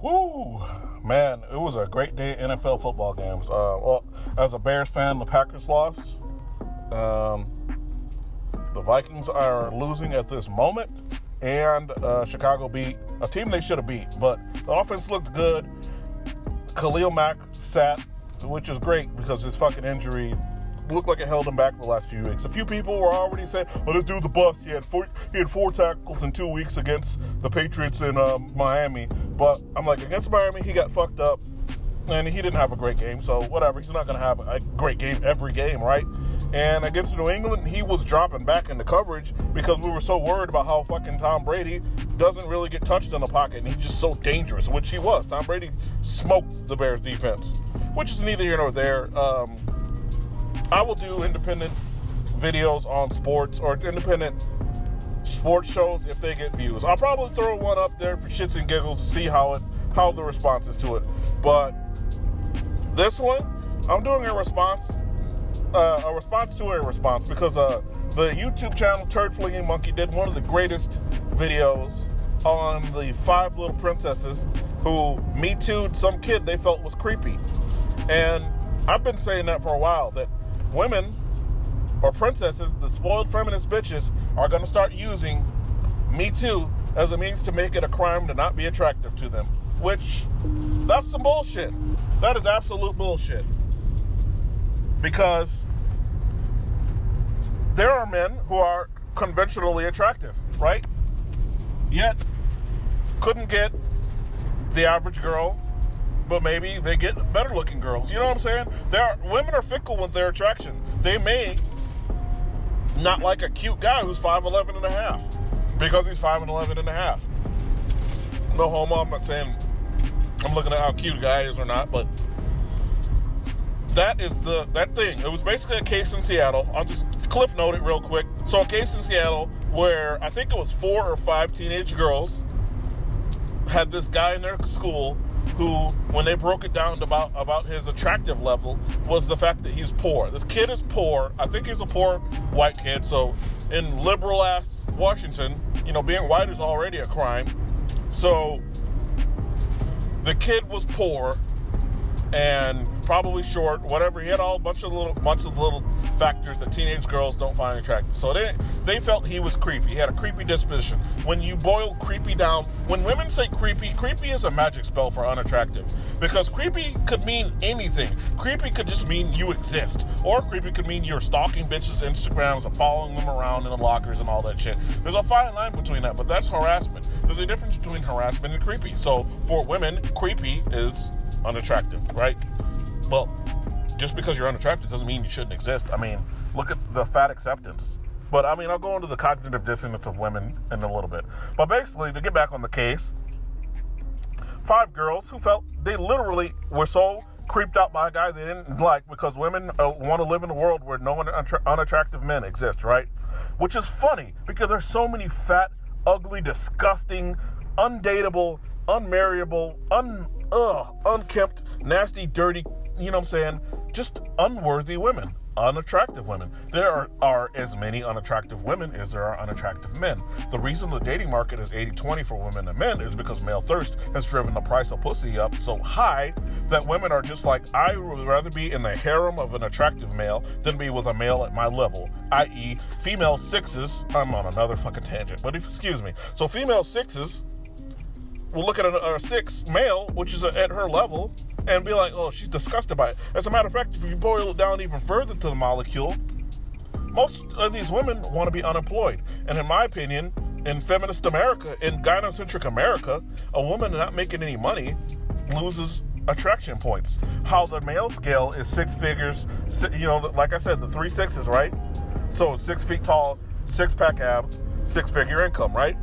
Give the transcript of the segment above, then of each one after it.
Woo, man, it was a great day NFL football games. Uh, well, as a Bears fan, the Packers lost. Um, the Vikings are losing at this moment, and uh, Chicago beat a team they should have beat. But the offense looked good. Khalil Mack sat, which is great because his fucking injury looked like it held him back the last few weeks. A few people were already saying, "Well, this dude's a bust. He had four, he had four tackles in two weeks against the Patriots in um, Miami." But I'm like, against Miami, he got fucked up, and he didn't have a great game. So whatever, he's not to have a great game every game, right? And against New England, he was dropping back into coverage because we were so worried about how fucking Tom Brady doesn't really get touched in the pocket, and he's just so dangerous, which he was. Tom Brady smoked the Bears defense, which is neither here nor there. Um, I will do independent videos on sports or independent sports shows if they get views. I'll probably throw one up there for shits and giggles to see how it how the response is to it. But this one, I'm doing a response, uh, a response to a response because uh, the YouTube channel Turd Flinging Monkey did one of the greatest videos on the five little princesses who me too some kid they felt was creepy, and I've been saying that for a while that women or princesses, the spoiled feminist bitches, are going to start using Me Too as a means to make it a crime to not be attractive to them. Which, that's some bullshit. That is absolute bullshit. Because there are men who are conventionally attractive, right? Yet, couldn't get the average girl but maybe they get better looking girls. You know what I'm saying? There are, women are fickle with their attraction. They may not like a cute guy who's 5'11 and a half because he's 5'11 and a half. No homo, I'm not saying I'm looking at how cute a guy is or not, but that is the that thing. It was basically a case in Seattle. I'll just cliff note it real quick. So a case in Seattle where I think it was four or five teenage girls had this guy in their school who, when they broke it down about about his attractive level, was the fact that he's poor. This kid is poor. I think he's a poor white kid. So, in liberal ass Washington, you know, being white is already a crime. So, the kid was poor and probably short, whatever. He had all bunch of little bunch of little factors that teenage girls don't find attractive. So they they felt he was creepy. He had a creepy disposition. When you boil creepy down, when women say creepy, creepy is a magic spell for unattractive. Because creepy could mean anything. Creepy could just mean you exist. Or creepy could mean you're stalking bitches' Instagrams and following them around in the lockers and all that shit. There's a fine line between that, but that's harassment. There's a difference between harassment and creepy. So for women, creepy is unattractive, right? Well, just because you're unattractive doesn't mean you shouldn't exist. I mean, look at the fat acceptance. But I mean, I'll go into the cognitive dissonance of women in a little bit. But basically, to get back on the case, five girls who felt they literally were so creeped out by a guy they didn't like because women uh, want to live in a world where no unattractive men exist, right? Which is funny because there's so many fat, ugly, disgusting, undateable, unmarriable, un ugh, unkempt, nasty, dirty, you know what I'm saying? Just unworthy women, unattractive women. There are, are as many unattractive women as there are unattractive men. The reason the dating market is 80 20 for women and men is because male thirst has driven the price of pussy up so high that women are just like, I would rather be in the harem of an attractive male than be with a male at my level, i.e., female sixes. I'm on another fucking tangent, but if, excuse me. So, female sixes will look at a, a six male, which is a, at her level, and be like, oh, she's disgusted by it. As a matter of fact, if you boil it down even further to the molecule, most of these women want to be unemployed. And in my opinion, in feminist America, in gynocentric America, a woman not making any money loses attraction points. How the male scale is six figures, you know, like I said, the three sixes, right? So six feet tall, six pack abs, six figure income, right?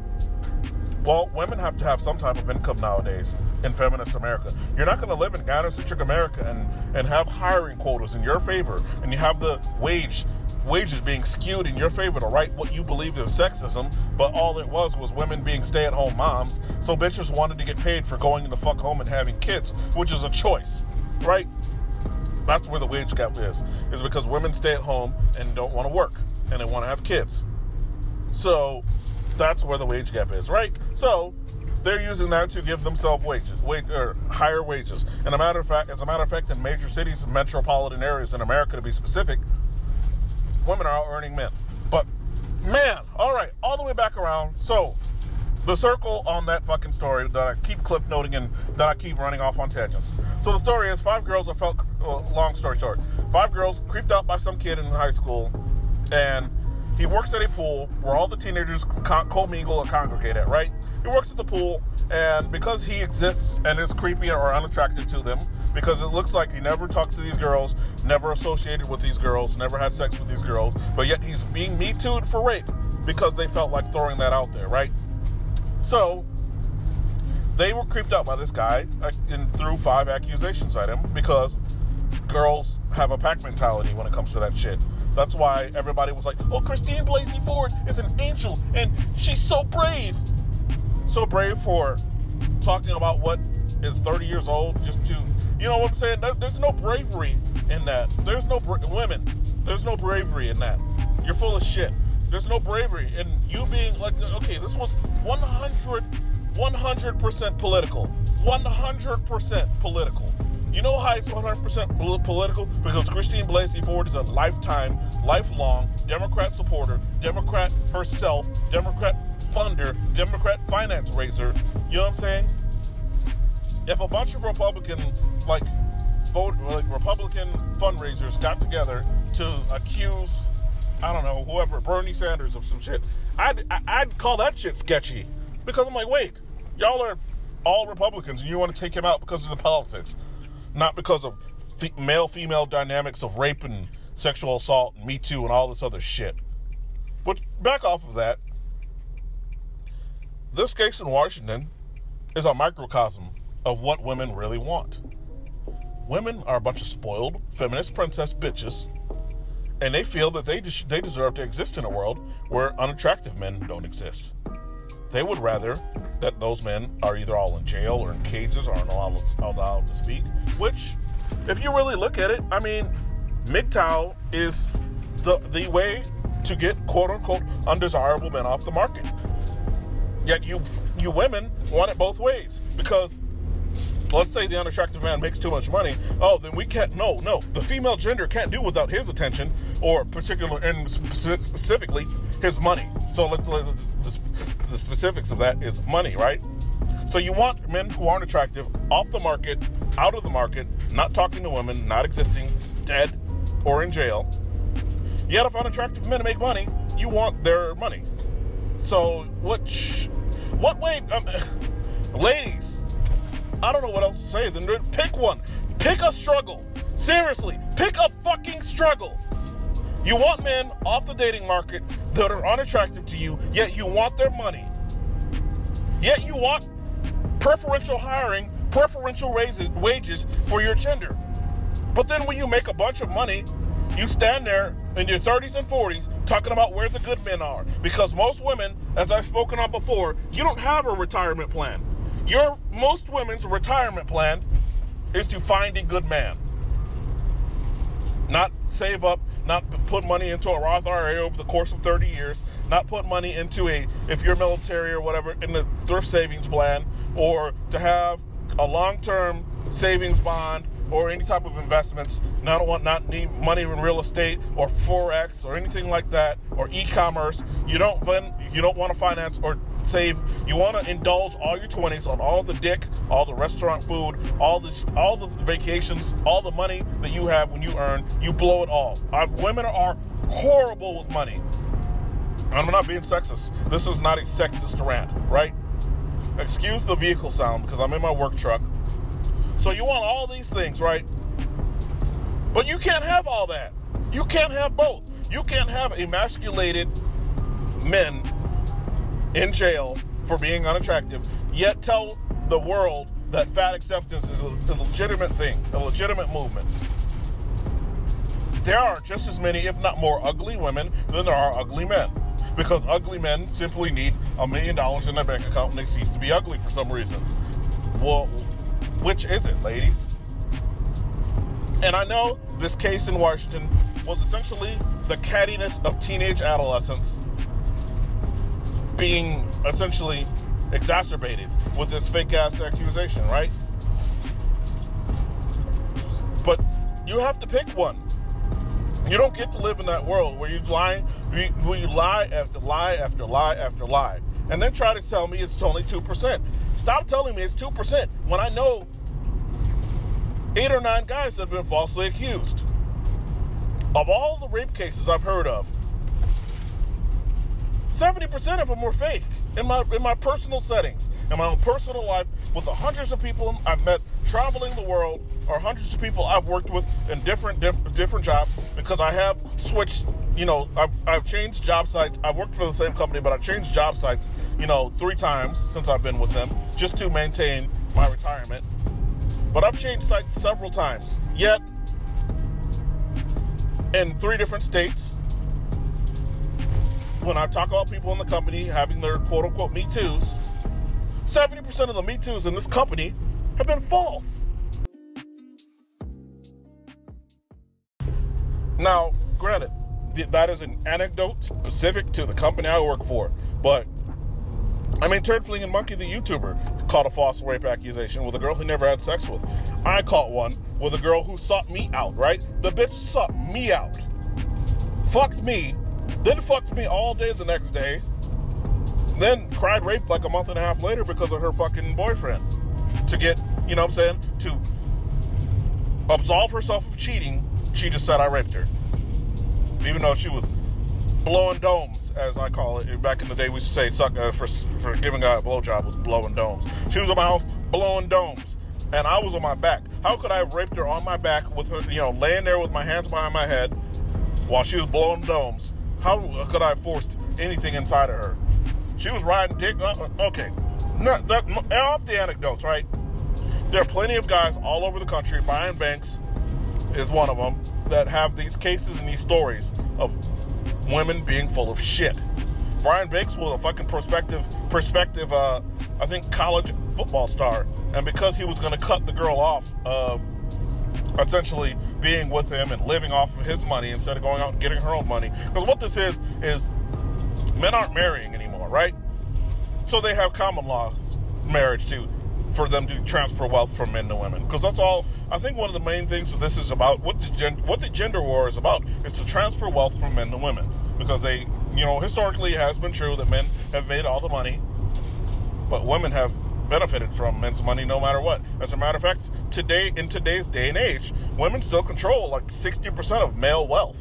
Well, women have to have some type of income nowadays in feminist America. You're not going to live in gynocentric America and, and have hiring quotas in your favor, and you have the wage wages being skewed in your favor to write what you believe is sexism, but all it was was women being stay-at-home moms. So bitches wanted to get paid for going in the fuck home and having kids, which is a choice, right? That's where the wage gap is. Is because women stay at home and don't want to work and they want to have kids. So that's where the wage gap is, right? So they're using that to give themselves wages, wage, or higher wages. And a matter of fact, as a matter of fact, in major cities, metropolitan areas in America, to be specific, women are out earning men. But man, all right, all the way back around. So the circle on that fucking story that I keep cliff noting and that I keep running off on tangents. So the story is five girls are felt, uh, long story short, five girls creeped out by some kid in high school, and he works at a pool where all the teenagers co-mingle and congregate at, right? He works at the pool, and because he exists and is creepy or unattractive to them, because it looks like he never talked to these girls, never associated with these girls, never had sex with these girls, but yet he's being me too for rape because they felt like throwing that out there, right? So they were creeped out by this guy and threw five accusations at him because girls have a pack mentality when it comes to that shit. That's why everybody was like, "Oh, Christine Blasey Ford is an angel, and she's so brave, so brave for talking about what is 30 years old just to, you know what I'm saying? There's no bravery in that. There's no bra- women. There's no bravery in that. You're full of shit. There's no bravery in you being like, okay, this was 100, 100% political. 100% political. You know how it's 100% political? Because Christine Blasey Ford is a lifetime, lifelong Democrat supporter, Democrat herself, Democrat funder, Democrat finance raiser. You know what I'm saying? If a bunch of Republican, like, vote, like Republican fundraisers got together to accuse I don't know, whoever, Bernie Sanders of some shit, I'd, I'd call that shit sketchy. Because I'm like, wait, y'all are all Republicans and you want to take him out because of the politics, not because of male female dynamics of rape and sexual assault and Me Too and all this other shit. But back off of that, this case in Washington is a microcosm of what women really want. Women are a bunch of spoiled feminist princess bitches and they feel that they des- they deserve to exist in a world where unattractive men don't exist. They would rather that those men are either all in jail or in cages or allowed, allowed to speak. Which, if you really look at it, I mean, MGTOW is the the way to get quote unquote undesirable men off the market. Yet you you women want it both ways because let's say the unattractive man makes too much money. Oh, then we can't. No, no. The female gender can't do without his attention, or particular and specifically his money. So let, let, the, specifics of that is money, right? So you want men who aren't attractive off the market, out of the market, not talking to women, not existing, dead, or in jail. Yet if unattractive men make money, you want their money. So what? What way, um, ladies? I don't know what else to say. Then pick one. Pick a struggle. Seriously, pick a fucking struggle. You want men off the dating market that are unattractive to you, yet you want their money. Yet you want preferential hiring, preferential raises, wages for your gender. But then when you make a bunch of money, you stand there in your 30s and 40s talking about where the good men are. Because most women, as I've spoken on before, you don't have a retirement plan. Your most women's retirement plan is to find a good man. Save up, not put money into a Roth IRA over the course of 30 years, not put money into a, if you're military or whatever, in the thrift savings plan, or to have a long term savings bond or any type of investments. Not want not need money in real estate or forex or anything like that or e-commerce. You don't you don't want to finance or save. You want to indulge all your 20s on all the dick, all the restaurant food, all the all the vacations, all the money that you have when you earn. You blow it all. Women are horrible with money. I'm not being sexist. This is not a sexist rant, right? Excuse the vehicle sound because I'm in my work truck. So you want all these things, right? But you can't have all that. You can't have both. You can't have emasculated men in jail for being unattractive, yet tell the world that fat acceptance is a, a legitimate thing, a legitimate movement. There are just as many, if not more, ugly women than there are ugly men. Because ugly men simply need a million dollars in their bank account and they cease to be ugly for some reason. Well, which is it, ladies? And I know this case in Washington was essentially the cattiness of teenage adolescence being essentially exacerbated with this fake ass accusation, right? But you have to pick one. You don't get to live in that world where you lie, where you lie after lie after lie after lie, and then try to tell me it's only two percent. Stop telling me it's two percent when I know eight or nine guys that have been falsely accused. Of all the rape cases I've heard of, 70% of them were fake in my in my personal settings, in my own personal life, with the hundreds of people I've met traveling the world, or hundreds of people I've worked with in different diff, different jobs, because I have switched. You know, I've I've changed job sites. I've worked for the same company, but I've changed job sites. You know, three times since I've been with them, just to maintain my retirement. But I've changed sites several times. Yet, in three different states, when I talk about people in the company having their quote unquote Me Too's, 70% of the Me Too's in this company have been false. Now, granted, that is an anecdote specific to the company I work for, but I mean, Turd Flinging Monkey, the YouTuber, caught a false rape accusation with a girl he never had sex with. I caught one with a girl who sought me out, right? The bitch sought me out. Fucked me, then fucked me all day the next day, then cried rape like a month and a half later because of her fucking boyfriend. To get, you know what I'm saying, to absolve herself of cheating, she just said I raped her. Even though she was blowing domes as I call it. Back in the day, we used to say suck uh, for for giving a blowjob was blowing domes. She was in my house blowing domes, and I was on my back. How could I have raped her on my back with her, you know, laying there with my hands behind my head while she was blowing domes? How could I have forced anything inside of her? She was riding dick. Uh, uh okay, Not that, off the anecdotes, right? There are plenty of guys all over the country. Brian Banks is one of them that have these cases and these stories of women being full of shit. Brian Banks was a fucking prospective, perspective, uh, I think, college football star, and because he was going to cut the girl off of essentially being with him and living off of his money instead of going out and getting her own money. Because what this is is men aren't marrying anymore, right? So they have common law marriage too for them to transfer wealth from men to women. Because that's all. I think one of the main things that this is about, what the, gen, what the gender war is about, is to transfer wealth from men to women. Because they, you know, historically it has been true that men have made all the money, but women have benefited from men's money no matter what. As a matter of fact, today in today's day and age, women still control like 60% of male wealth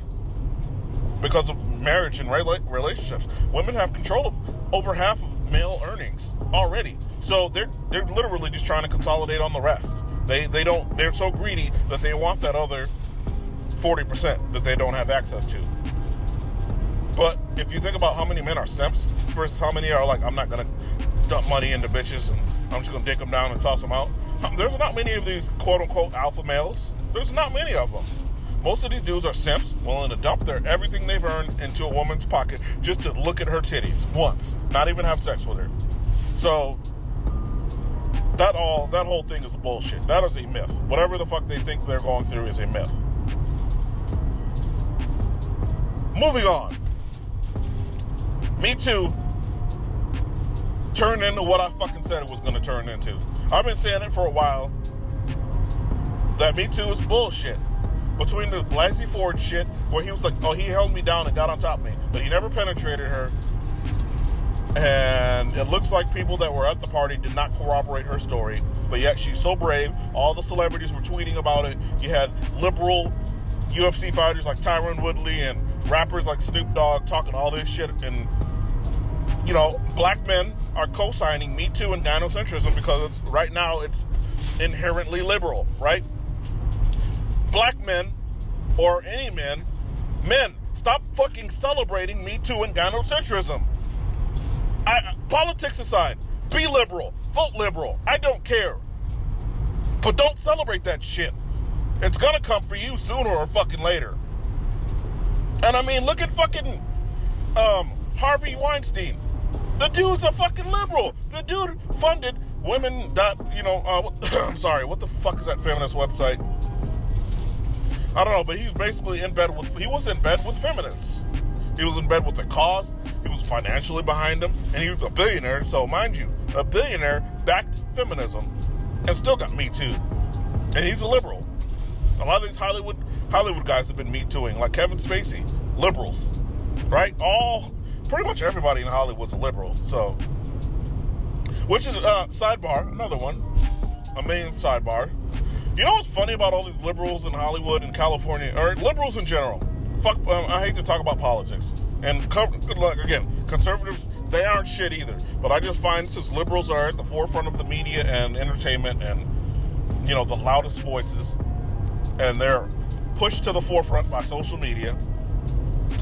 because of marriage and relationships. Women have control of over half of male earnings already. So they're they're literally just trying to consolidate on the rest. They they don't they're so greedy that they want that other 40% that they don't have access to. But if you think about how many men are simps versus how many are like, I'm not gonna dump money into bitches and I'm just gonna dick them down and toss them out. There's not many of these quote unquote alpha males. There's not many of them. Most of these dudes are simps willing to dump their everything they've earned into a woman's pocket just to look at her titties once, not even have sex with her. So that all that whole thing is bullshit. That is a myth. Whatever the fuck they think they're going through is a myth. Moving on. Me Too turned into what I fucking said it was gonna turn into. I've been saying it for a while. That Me Too is bullshit. Between the Blasey Ford shit, where he was like, oh, he held me down and got on top of me, but he never penetrated her and it looks like people that were at the party did not corroborate her story, but yet she's so brave. All the celebrities were tweeting about it. You had liberal UFC fighters like Tyron Woodley and rappers like Snoop Dogg talking all this shit. And, you know, black men are co signing Me Too and gynocentrism because right now it's inherently liberal, right? Black men or any men, men, stop fucking celebrating Me Too and gynocentrism. I, politics aside, be liberal, vote liberal. I don't care. But don't celebrate that shit. It's gonna come for you sooner or fucking later. And I mean, look at fucking um, Harvey Weinstein. The dude's a fucking liberal. The dude funded women Dot, you know, uh, I'm sorry, what the fuck is that feminist website? I don't know, but he's basically in bed with, he was in bed with feminists. He was in bed with the cause. He was financially behind them, and he was a billionaire. So, mind you, a billionaire, backed feminism and still got Me Too. And he's a liberal. A lot of these Hollywood Hollywood guys have been Me Tooing, like Kevin Spacey, liberals, right? All, pretty much everybody in Hollywood's a liberal. So, which is, uh, sidebar, another one, a main sidebar. You know what's funny about all these liberals in Hollywood and California, or liberals in general? Fuck, um, I hate to talk about politics. And good luck again, conservatives, they aren't shit either. But I just find since liberals are at the forefront of the media and entertainment and, you know, the loudest voices, and they're pushed to the forefront by social media.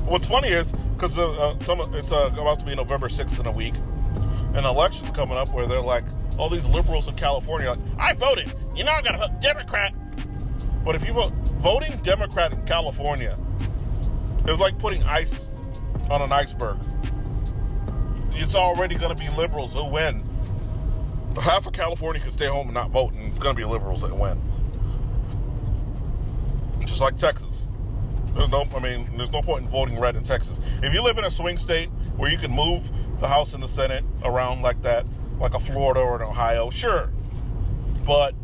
What's funny is because uh, uh, it's uh, about to be November 6th in a week, and elections coming up where they're like, all these liberals in California, like, I voted. You know, I got to vote Democrat. But if you vote voting Democrat in California, it's like putting ice on an iceberg. It's already going to be liberals who win. Half of California can stay home and not vote, and it's going to be liberals that win. Just like Texas. There's no, I mean, there's no point in voting red in Texas. If you live in a swing state where you can move the House and the Senate around like that, like a Florida or an Ohio, sure. But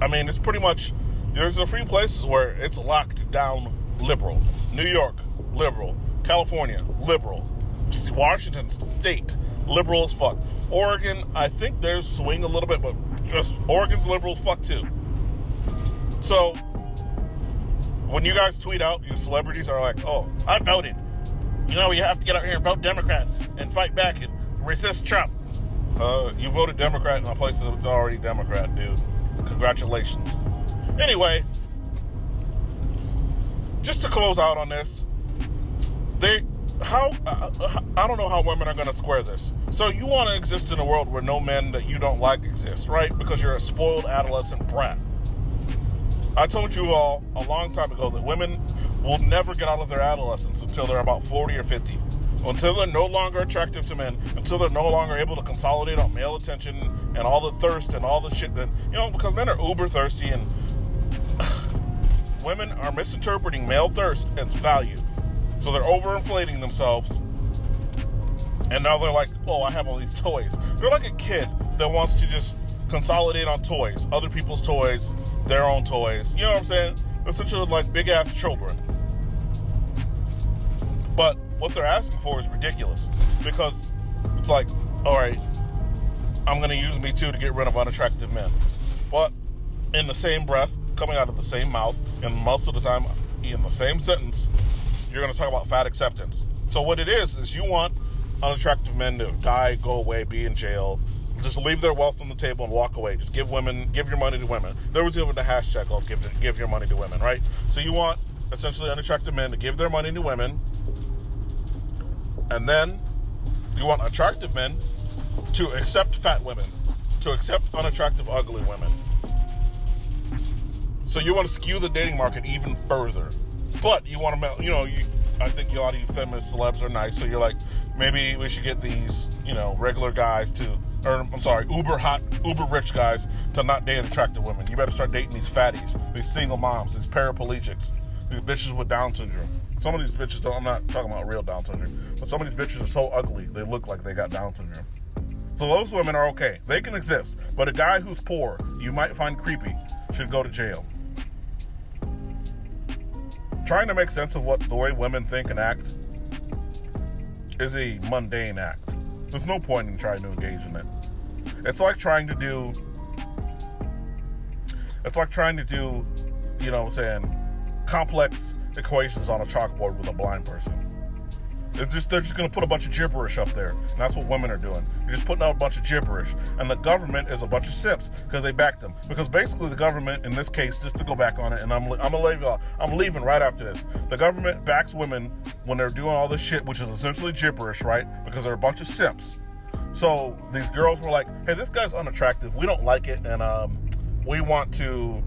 I mean, it's pretty much there's a few places where it's locked down liberal. New York, liberal. California, liberal. Washington State, liberal as fuck. Oregon, I think there's swing a little bit, but just Oregon's liberal fuck too. So when you guys tweet out, you celebrities are like, "Oh, I voted." You know, you have to get out here and vote Democrat and fight back and resist Trump. Uh, you voted Democrat in a place that's already Democrat, dude. Congratulations. Anyway, just to close out on this, they how uh, I don't know how women are going to square this. So you want to exist in a world where no men that you don't like exist, right? Because you're a spoiled adolescent brat. I told you all a long time ago that women will never get out of their adolescence until they're about 40 or 50. Until they're no longer attractive to men, until they're no longer able to consolidate on male attention and all the thirst and all the shit that, you know, because men are uber thirsty and women are misinterpreting male thirst as value. So they're overinflating themselves. And now they're like, oh, I have all these toys. They're like a kid that wants to just consolidate on toys, other people's toys, their own toys. You know what I'm saying? Essentially, like big ass children. But what they're asking for is ridiculous because it's like, all right, I'm going to use me too to get rid of unattractive men. But in the same breath, coming out of the same mouth, and most of the time in the same sentence, you're going to talk about fat acceptance. So what it is is you want unattractive men to die, go away, be in jail, just leave their wealth on the table and walk away. Just give women, give your money to women. There was even the hashtag called give, give your money to women, right? So you want essentially unattractive men to give their money to women, and then you want attractive men to accept fat women, to accept unattractive, ugly women. So you want to skew the dating market even further, but you want to, you know, you. I think a lot of you feminist celebs are nice, so you're like, maybe we should get these, you know, regular guys to or I'm sorry, uber hot, uber rich guys to not date attractive women. You better start dating these fatties, these single moms, these paraplegics, these bitches with Down syndrome. Some of these bitches, don't, I'm not talking about real Down syndrome, but some of these bitches are so ugly they look like they got Down syndrome. So those women are okay; they can exist. But a guy who's poor, you might find creepy, should go to jail. Trying to make sense of what the way women think and act is a mundane act. There's no point in trying to engage in it. It's like trying to do. It's like trying to do, you know what I'm saying, complex equations on a chalkboard with a blind person. Just they're just gonna put a bunch of gibberish up there, and that's what women are doing. They're just putting out a bunch of gibberish, and the government is a bunch of simps because they backed them. Because basically, the government, in this case, just to go back on it, and I'm I'm gonna I'm leaving right after this. The government backs women when they're doing all this shit, which is essentially gibberish, right? Because they're a bunch of simps. So these girls were like, "Hey, this guy's unattractive. We don't like it, and um, we want to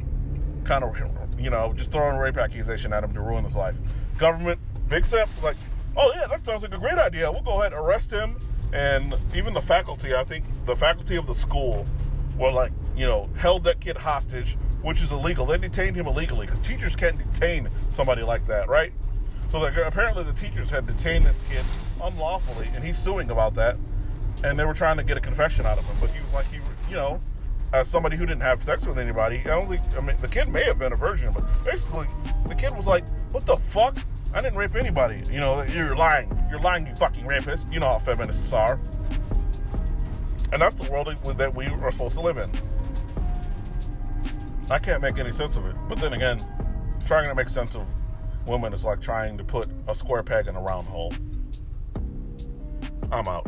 kind of, you know, just throw a rape accusation at him to ruin his life." Government, big simp, like oh yeah, that sounds like a great idea. We'll go ahead and arrest him. And even the faculty, I think the faculty of the school were like, you know, held that kid hostage, which is illegal. They detained him illegally because teachers can't detain somebody like that, right? So like, apparently the teachers had detained this kid unlawfully, and he's suing about that. and they were trying to get a confession out of him, but he was like, he, you know, as somebody who didn't have sex with anybody, I don't think, I mean, the kid may have been a virgin, but basically, the kid was like, what the fuck? I didn't rape anybody. You know, you're lying. You're lying, you fucking rapist. You know how feminists are. And that's the world that we are supposed to live in. I can't make any sense of it. But then again, trying to make sense of women is like trying to put a square peg in a round hole. I'm out.